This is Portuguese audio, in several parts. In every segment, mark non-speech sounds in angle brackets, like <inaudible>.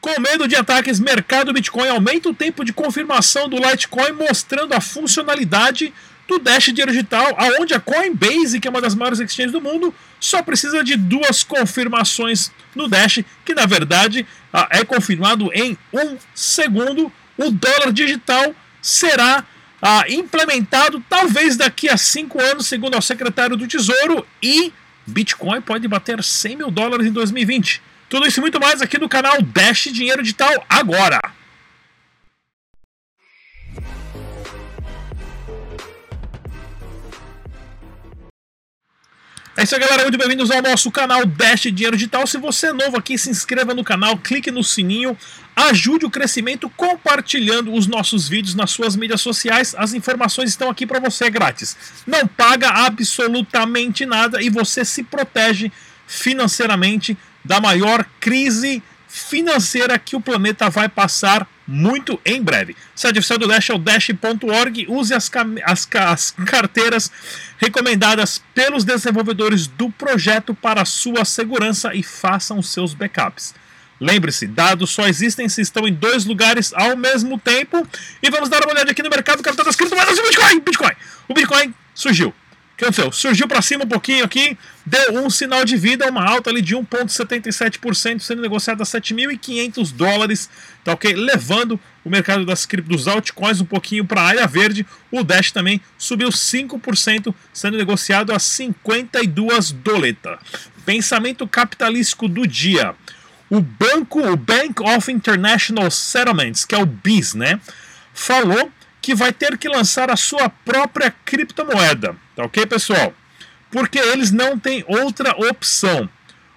Com medo de ataques, mercado Bitcoin aumenta o tempo de confirmação do Litecoin, mostrando a funcionalidade do Dash Dinheiro Digital, aonde a Coinbase, que é uma das maiores exchanges do mundo, só precisa de duas confirmações no Dash, que na verdade ah, é confirmado em um segundo. O dólar digital será ah, implementado talvez daqui a cinco anos, segundo o secretário do Tesouro, e Bitcoin pode bater 100 mil dólares em 2020. Tudo isso e muito mais aqui no canal Dash Dinheiro Digital agora. É isso aí, galera. Muito bem-vindos ao nosso canal Dash Dinheiro Digital. Se você é novo aqui, se inscreva no canal, clique no sininho, ajude o crescimento compartilhando os nossos vídeos nas suas mídias sociais. As informações estão aqui para você grátis. Não paga absolutamente nada e você se protege financeiramente da maior crise financeira que o planeta vai passar muito em breve. Site oficial do Dash é o dash.org. Use as, as, as, carteiras recomendadas pelos desenvolvedores do projeto para sua segurança e façam seus backups. Lembre-se, dados só existem se estão em dois lugares ao mesmo tempo. E vamos dar uma olhada aqui no mercado capital das criptomoedas do Bitcoin. Bitcoin. O Bitcoin surgiu que aconteceu? Surgiu para cima um pouquinho aqui, deu um sinal de vida, uma alta ali de 1,77%, sendo negociado a 7.500 dólares, tá ok? Levando o mercado das criptos, dos altcoins um pouquinho para a área verde. O Dash também subiu 5%, sendo negociado a 52 doleta. Pensamento capitalístico do dia. O banco, o Bank of International Settlements, que é o BIS, né? Falou que vai ter que lançar a sua própria criptomoeda. Tá ok, pessoal? Porque eles não têm outra opção.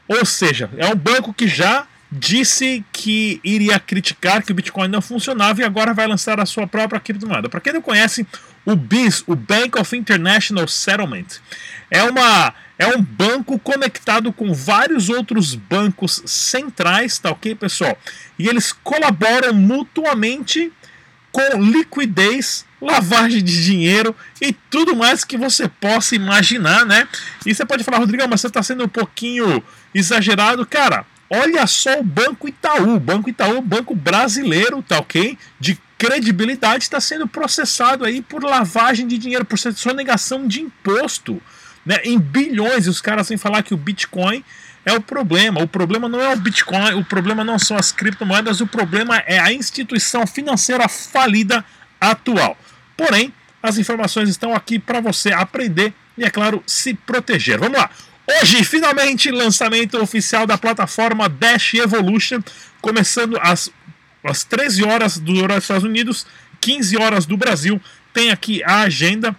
Ou seja, é um banco que já disse que iria criticar que o Bitcoin não funcionava e agora vai lançar a sua própria criptomoeda. Para quem não conhece, o BIS, o Bank of International Settlement, é, uma, é um banco conectado com vários outros bancos centrais, tá ok, pessoal? E eles colaboram mutuamente com liquidez, lavagem de dinheiro e tudo mais que você possa imaginar, né? E você pode falar, Rodrigo, mas você está sendo um pouquinho exagerado. Cara, olha só o Banco Itaú. Banco Itaú, banco brasileiro, tá ok? De credibilidade, está sendo processado aí por lavagem de dinheiro, por sonegação de imposto, né? Em bilhões. E os caras vêm falar que o Bitcoin é o problema. O problema não é o Bitcoin, o problema não são as criptomoedas, o problema é a instituição financeira falida atual. Porém, as informações estão aqui para você aprender e, é claro, se proteger. Vamos lá! Hoje, finalmente, lançamento oficial da plataforma Dash Evolution, começando às, às 13 horas do horário dos Estados Unidos, 15 horas do Brasil. Tem aqui a agenda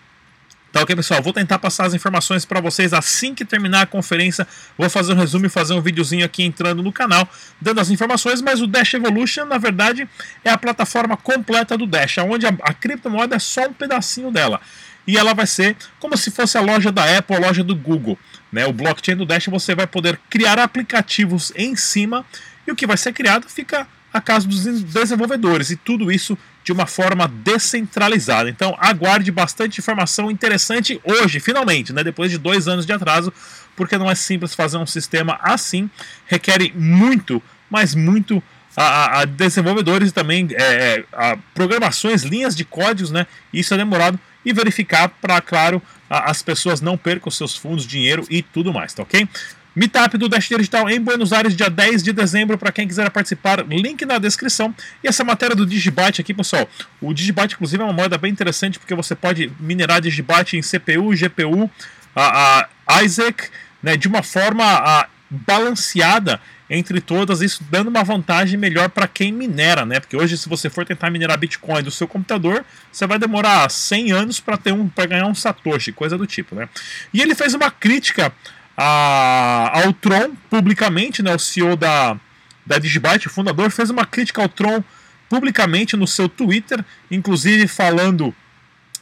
Tá ok, pessoal? Vou tentar passar as informações para vocês assim que terminar a conferência. Vou fazer um resumo e fazer um videozinho aqui entrando no canal, dando as informações. Mas o Dash Evolution, na verdade, é a plataforma completa do Dash, onde a, a criptomoeda é só um pedacinho dela. E ela vai ser como se fosse a loja da Apple, a loja do Google. Né? O blockchain do Dash você vai poder criar aplicativos em cima e o que vai ser criado fica a casa dos desenvolvedores. E tudo isso de uma forma descentralizada. Então aguarde bastante informação interessante hoje, finalmente, né, depois de dois anos de atraso, porque não é simples fazer um sistema assim, requer muito, mas muito a, a desenvolvedores e também é, é, a programações, linhas de códigos, né? Isso é demorado e verificar para, claro, a, as pessoas não percam seus fundos, dinheiro e tudo mais, tá ok? Meetup do Dash Digital em Buenos Aires, dia 10 de dezembro, para quem quiser participar, link na descrição. E essa matéria do Digibyte aqui, pessoal, o Digibyte, inclusive, é uma moeda bem interessante, porque você pode minerar Digibyte em CPU, GPU, a, a Isaac, né, de uma forma a, balanceada entre todas, isso dando uma vantagem melhor para quem minera, né? Porque hoje, se você for tentar minerar Bitcoin do seu computador, você vai demorar 100 anos para ter um, para ganhar um Satoshi, coisa do tipo, né? E ele fez uma crítica a, ao Tron publicamente, né, o CEO da, da Digibyte, o fundador, fez uma crítica ao Tron publicamente no seu Twitter, inclusive falando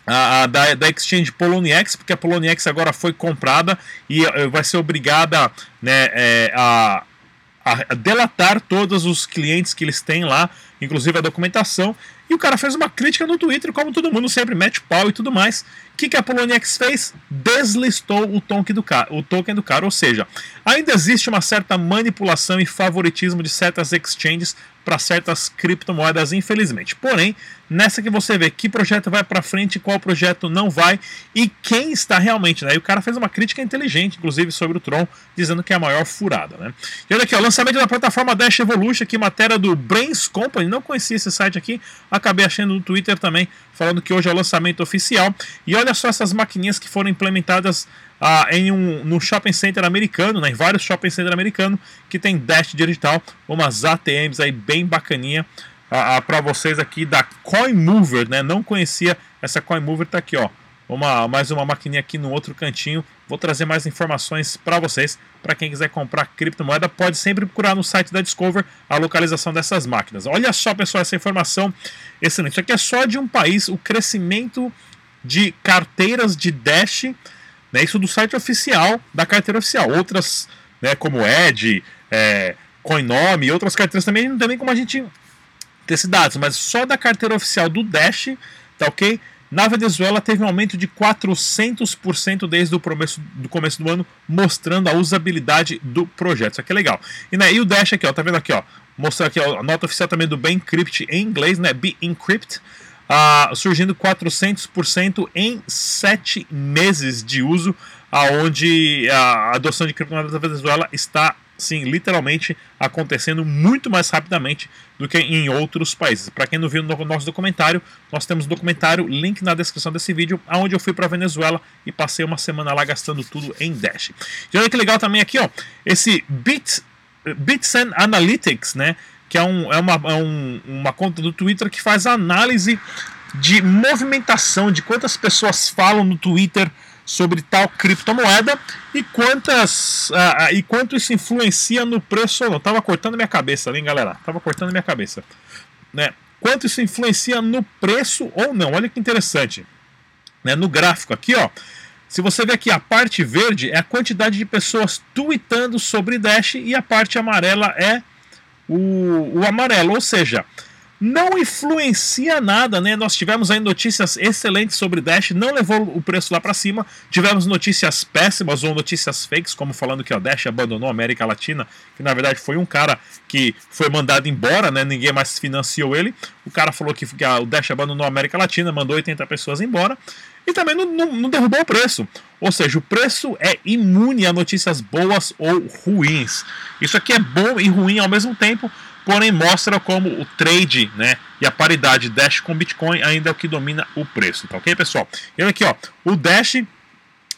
a, a, da, da exchange Poloniex, porque a Poloniex agora foi comprada e uh, vai ser obrigada né, é, a, a, delatar todos os clientes que eles têm lá inclusive a documentação. E o cara fez uma crítica no Twitter, como todo mundo sempre mete pau e tudo mais. O que, que a Poloniex fez? Deslistou o token, do cara, o token do cara. Ou seja, ainda existe uma certa manipulação e favoritismo de certas exchanges para certas criptomoedas, infelizmente. Porém, nessa que você vê que projeto vai para frente, qual projeto não vai e quem está realmente, né? E o cara fez uma crítica inteligente, inclusive sobre o Tron, dizendo que é a maior furada, né? E olha aqui, o lançamento da plataforma Dash Evolution, aqui matéria do Brains Company, não conhecia esse site aqui, acabei achando no Twitter também, falando que hoje é o lançamento oficial. E olha só essas maquininhas que foram implementadas ah, em um no shopping center americano, né, em vários shopping centers americanos que tem Dash digital, umas ATMs aí bem bacaninha para vocês aqui da CoinMover, né? Não conhecia essa CoinMover, tá aqui, ó. Uma, mais uma maquininha aqui no outro cantinho. Vou trazer mais informações para vocês. Para quem quiser comprar criptomoeda, pode sempre procurar no site da Discover a localização dessas máquinas. Olha só, pessoal, essa informação excelente. Aqui é só de um país, o crescimento de carteiras de Dash né, isso do site oficial da carteira oficial. Outras, né, como Ed, é, Coinome e outras carteiras também não tem nem como a gente ter esses dados, mas só da carteira oficial do Dash, tá ok? Na Venezuela teve um aumento de 400% desde o começo, do começo do ano, mostrando a usabilidade do projeto. Isso aqui é legal. E, né, e o Dash aqui, ó, tá vendo aqui, ó? Mostrar aqui ó, a nota oficial também do Encrypt em inglês, né? Be Encrypt ah, surgindo 400% em sete meses de uso, aonde a adoção de criptomoedas da Venezuela está sim, literalmente acontecendo muito mais rapidamente do que em outros países. Para quem não viu no nosso documentário, nós temos um documentário, link na descrição desse vídeo, onde eu fui para Venezuela e passei uma semana lá gastando tudo em Dash. E olha que legal também aqui, ó, esse Bit, Bits and Analytics, né? que é, um, é, uma, é um, uma conta do Twitter que faz análise de movimentação, de quantas pessoas falam no Twitter sobre tal criptomoeda e quantas uh, e quanto isso influencia no preço ou não. Tava cortando minha cabeça ali, galera. Tava cortando minha cabeça. Né? Quanto isso influencia no preço ou não. Olha que interessante. Né? No gráfico aqui, ó. Se você ver aqui, a parte verde é a quantidade de pessoas tweetando sobre Dash e a parte amarela é o, o amarelo, ou seja, não influencia nada, né? Nós tivemos aí notícias excelentes sobre Dash, não levou o preço lá para cima. Tivemos notícias péssimas ou notícias fakes, como falando que o Dash abandonou a América Latina, que na verdade foi um cara que foi mandado embora, né? Ninguém mais financiou ele. O cara falou que, que o Dash abandonou a América Latina, mandou 80 pessoas embora e também não, não, não, derrubou o preço. Ou seja, o preço é imune a notícias boas ou ruins. Isso aqui é bom e ruim ao mesmo tempo, porém mostra como o trade né, e a paridade Dash com Bitcoin ainda é o que domina o preço. Tá ok, pessoal? E olha aqui, ó, o Dash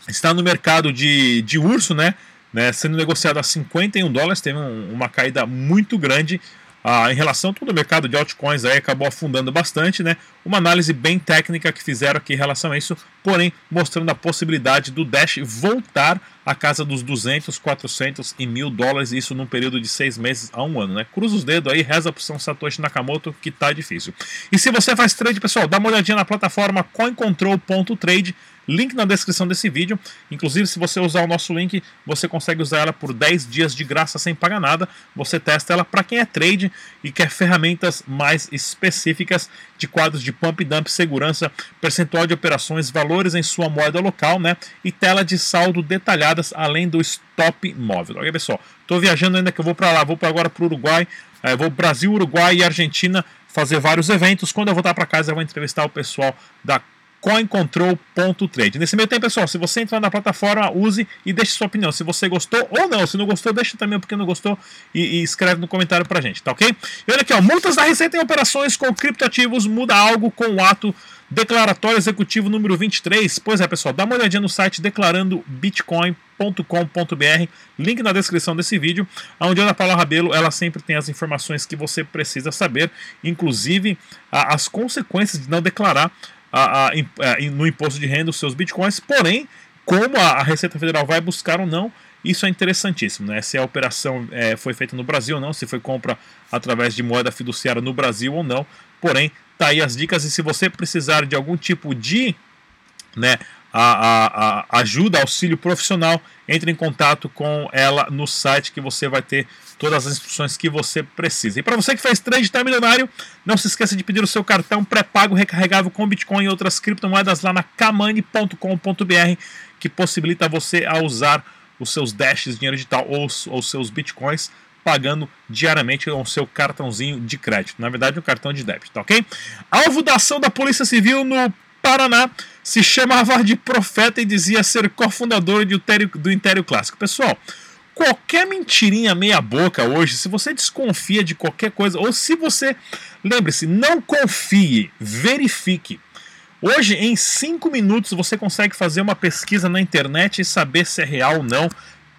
está no mercado de, de urso, né? Né, sendo negociado a 51 dólares, teve um, uma caída muito grande ah, em relação a todo o mercado de altcoins aí acabou afundando bastante, né? Uma análise bem técnica que fizeram aqui em relação a isso, porém mostrando a possibilidade do Dash voltar à casa dos 200, 400 e mil dólares, isso num período de seis meses a um ano, né? Cruza os dedos aí, reza pro São Satoshi Nakamoto que tá difícil. E se você faz trade, pessoal, dá uma olhadinha na plataforma coincontrol.trade Link na descrição desse vídeo. Inclusive, se você usar o nosso link, você consegue usar ela por 10 dias de graça sem pagar nada. Você testa ela para quem é trade e quer ferramentas mais específicas de quadros de pump dump, segurança, percentual de operações, valores em sua moeda local, né? E tela de saldo detalhadas, além do stop móvel. Ok, pessoal? Estou viajando ainda que eu vou para lá, vou para agora para o Uruguai, é, vou Brasil, Uruguai e Argentina fazer vários eventos. Quando eu voltar para casa, eu vou entrevistar o pessoal da coincontrol.trade. Nesse meio tempo, pessoal, se você entrar na plataforma, use e deixe sua opinião. Se você gostou ou não. Se não gostou, deixa também porque não gostou e, e escreve no comentário pra gente, tá ok? E olha aqui, ó, multas da Receita em operações com criptoativos muda algo com o ato declaratório executivo número 23. Pois é, pessoal, dá uma olhadinha no site declarandobitcoin.com.br, link na descrição desse vídeo, onde a Ana Paula Rabelo, ela sempre tem as informações que você precisa saber, inclusive a, as consequências de não declarar a, a, a, no imposto de renda os seus bitcoins, porém, como a, Receita Federal vai buscar ou não, isso é interessantíssimo, né? Se a operação é, foi feita no Brasil ou não, se foi compra através de moeda fiduciária no Brasil ou não. Porém, tá aí as dicas e se você precisar de algum tipo de né, a, a, a ajuda, auxílio profissional, entre em contato com ela no site que você vai ter todas as instruções que você precisa. E para você que fez trade está milionário, não se esqueça de pedir o seu cartão pré-pago recarregável com Bitcoin e outras criptomoedas lá na kamani.com.br, que possibilita você a usar os seus dashes, dinheiro digital ou os seus bitcoins pagando diariamente o seu cartãozinho de crédito. Na verdade, um cartão de débito, tá ok? Alvo da ação da Polícia Civil no Paraná se chamava de profeta e dizia ser cofundador do Império, Clássico. Pessoal, qualquer mentirinha meia boca hoje, se você desconfia de qualquer coisa, ou se você, lembre-se, não confie, verifique. Hoje, em 5 minutos, você consegue fazer uma pesquisa na internet e saber se é real ou não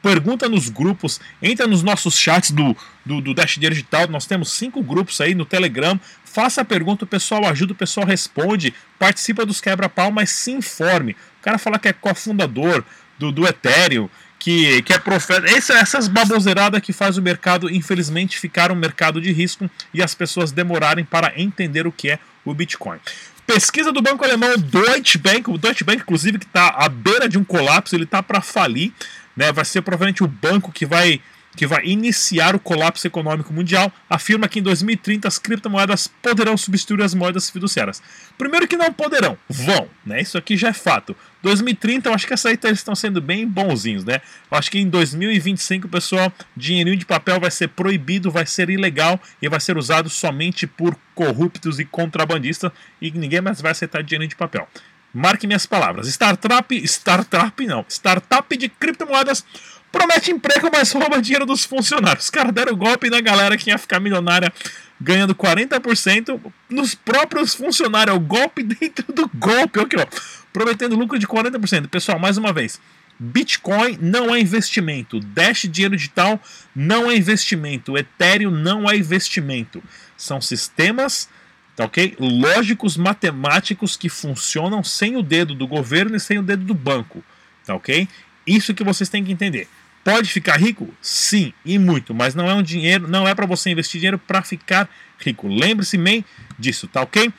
pergunta nos grupos, entra nos nossos chats do, do, do Dash Digital, nós temos cinco grupos aí no Telegram, faça a pergunta, o pessoal ajuda, o pessoal responde, participa dos quebra-pau, mas se informe. O cara fala que é cofundador do, do Ethereum, que, que é profeta. Essa, essas baboseiradas que faz o mercado, infelizmente, ficar um mercado de risco e as pessoas demorarem para entender o que é o Bitcoin. Pesquisa do banco alemão Deutsche Bank, o Deutsche Bank, inclusive, que está à beira de um colapso, ele está para falir né, vai ser provavelmente o banco que vai, que vai iniciar o colapso econômico mundial, afirma que em 2030 as criptomoedas poderão substituir as moedas fiduciárias. Primeiro que não poderão, vão, né? Isso aqui já é fato. 2030, eu acho que essa aí eles estão sendo bem bonzinhos, né? Eu acho que em 2025, pessoal, dinheirinho de papel vai ser proibido, vai ser ilegal e vai ser usado somente por corruptos e contrabandistas e ninguém mais vai aceitar dinheiro de papel. Marque minhas palavras. Startup, startup não, startup de criptomoedas promete emprego, mas rouba dinheiro dos funcionários. Os caras deram golpe na galera que ia ficar milionária ganhando 40% nos próprios funcionários. É o golpe <laughs> dentro do golpe. Aqui, ó. Prometendo lucro de 40%. Pessoal, mais uma vez. Bitcoin não é investimento. Dash dinheiro digital não é investimento. Ethereum não é investimento. São sistemas tá ok? Lógicos matemáticos que funcionam sem o dedo do governo e sem o dedo do banco, tá ok? Isso que vocês têm que entender. Pode ficar rico? Sim, e muito, mas não é um dinheiro, não é para você investir dinheiro para ficar rico. Lembre-se bem disso, tá ok?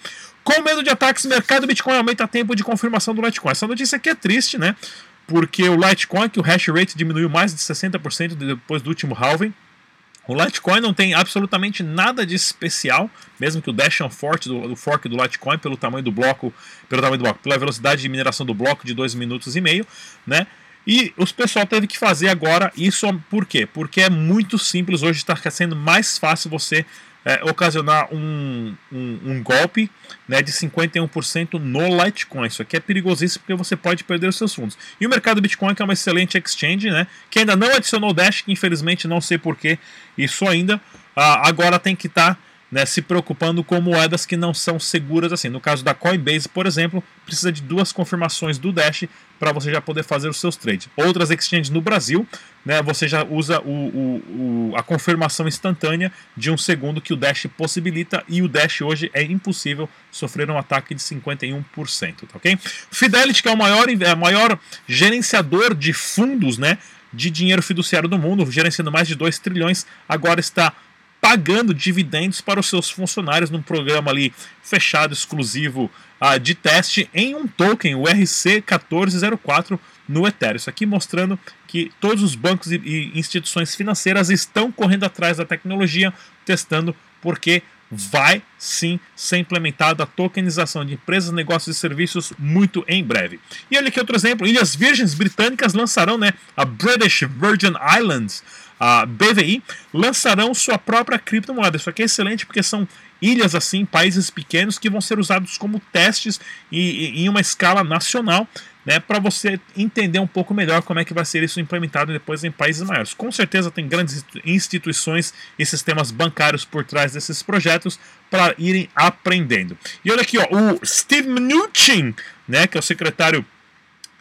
Com medo de ataques, mercado Bitcoin aumenta tempo de confirmação do Litecoin. Essa notícia aqui é triste, né? Porque o Litecoin, que o hash rate diminuiu mais de 60% depois do último halving, o Litecoin não tem absolutamente nada de especial, mesmo que o Dash é um fork do, do, fork do Litecoin pelo tamanho do bloco, pelo tamanho do bloco, pela velocidade de mineração do bloco de 2 minutos e meio, né? E os pessoal teve que fazer agora isso por quê? Porque é muito simples, hoje está sendo mais fácil você é, ocasionar um, um, um, golpe né, de 51% no Litecoin. Isso aqui é perigosíssimo porque você pode perder os seus fundos. E o mercado Bitcoin, que é uma excelente exchange, né, que ainda não adicionou Dash, que infelizmente não sei porquê, isso ainda, ah, agora tem que estar. Tá né, se preocupando com moedas que não são seguras assim. No caso da Coinbase, por exemplo, precisa de duas confirmações do Dash para você já poder fazer os seus trades. Outras exchanges no Brasil, né, você já usa o, o, o, a confirmação instantânea de um segundo que o Dash possibilita e o Dash hoje é impossível sofrer um ataque de 51%, tá ok? Fidelity, que é o maior, é maior gerenciador de fundos, né, de dinheiro fiduciário do mundo, gerenciando mais de 2 trilhões, agora está pagando dividendos para os seus funcionários num programa ali fechado, exclusivo uh, de teste em um token, o RC1404 no Ethereum. Isso aqui mostrando que todos os bancos e, e instituições financeiras estão correndo atrás da tecnologia, testando porque vai sim ser implementada a tokenização de empresas, negócios e serviços muito em breve. E olha aqui outro exemplo: Ilhas Virgens Britânicas lançarão né, a British Virgin Islands a BVI, lançarão sua própria criptomoeda. Isso aqui é excelente porque são ilhas assim, países pequenos que vão ser usados como testes e, e em uma escala nacional, né, para você entender um pouco melhor como é que vai ser isso implementado depois em países maiores. Com certeza tem grandes instituições e sistemas bancários por trás desses projetos para irem aprendendo. E olha aqui, ó, o Steve Mnuchin, né, que é o secretário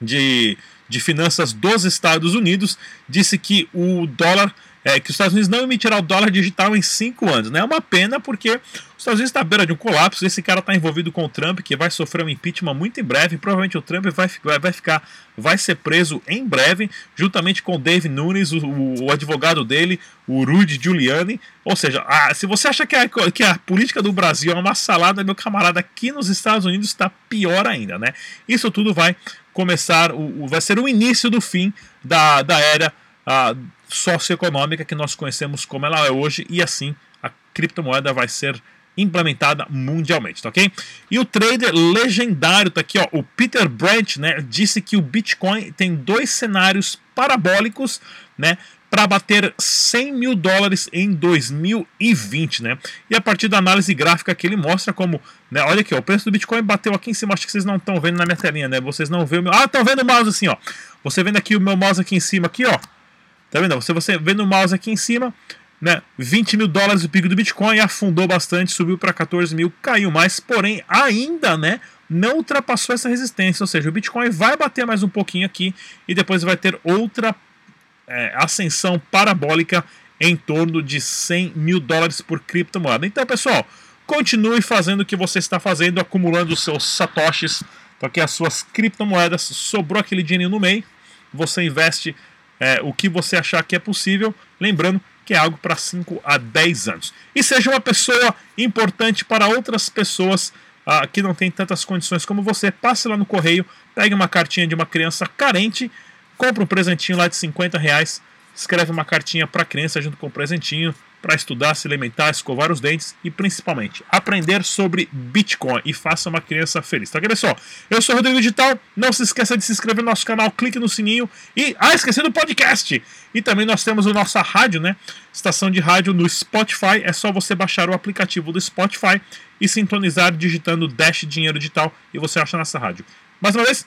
de de Finanças dos Estados Unidos disse que o dólar é, que os Estados Unidos não emitirá o dólar digital em cinco anos. Né? É uma pena porque os Estados Unidos está à beira de um colapso. Esse cara está envolvido com o Trump, que vai sofrer um impeachment muito em breve. Provavelmente o Trump vai, vai, vai ficar, vai ser preso em breve, juntamente com o Dave Nunes, o, o, o advogado dele, o Rudy Giuliani. Ou seja, a, se você acha que a, que a política do Brasil é uma salada, meu camarada, aqui nos Estados Unidos está pior ainda, né? Isso tudo vai começar, o, o, vai ser o início do fim da, da era a, socioeconômica que nós conhecemos como ela é hoje, e assim a criptomoeda vai ser implementada mundialmente, tá ok? E o trader legendário tá aqui, ó, o Peter Brandt, né, disse que o Bitcoin tem dois cenários parabólicos, né, para bater 100 mil dólares em 2020, né? E a partir da análise gráfica que ele mostra como, né? Olha aqui, ó, o preço do Bitcoin bateu aqui em cima, acho que vocês não estão vendo na minha telinha, né? Vocês não vê o meu... Ah, estão vendo o mouse assim, ó. Você vendo aqui o meu mouse aqui em cima, aqui, ó. Tá vendo? Você, você vendo o mouse aqui em cima, né? 20 mil dólares o pico do Bitcoin, afundou bastante, subiu para 14 mil, caiu mais, porém ainda, né? Não ultrapassou essa resistência, ou seja, o Bitcoin vai bater mais um pouquinho aqui e depois vai ter outra é, ascensão parabólica em torno de 100 mil dólares por criptomoeda. Então, pessoal, continue fazendo o que você está fazendo, acumulando os seus satoshis, porque as suas criptomoedas, sobrou aquele dinheiro no meio, você investe é, o que você achar que é possível, lembrando que é algo para 5 a 10 anos. E seja uma pessoa importante para outras pessoas ah, que não têm tantas condições como você, passe lá no correio, pegue uma cartinha de uma criança carente compra um presentinho lá de 50 reais, escreve uma cartinha para a criança junto com o presentinho, para estudar, se alimentar, escovar os dentes e principalmente aprender sobre Bitcoin e faça uma criança feliz. Tá, pessoal? Eu sou o Rodrigo Digital, não se esqueça de se inscrever no nosso canal, clique no sininho e. Ah, esqueci do podcast! E também nós temos a nossa rádio, né? Estação de rádio no Spotify. É só você baixar o aplicativo do Spotify e sintonizar digitando Dash Dinheiro Digital e você acha nossa rádio. Mais uma vez,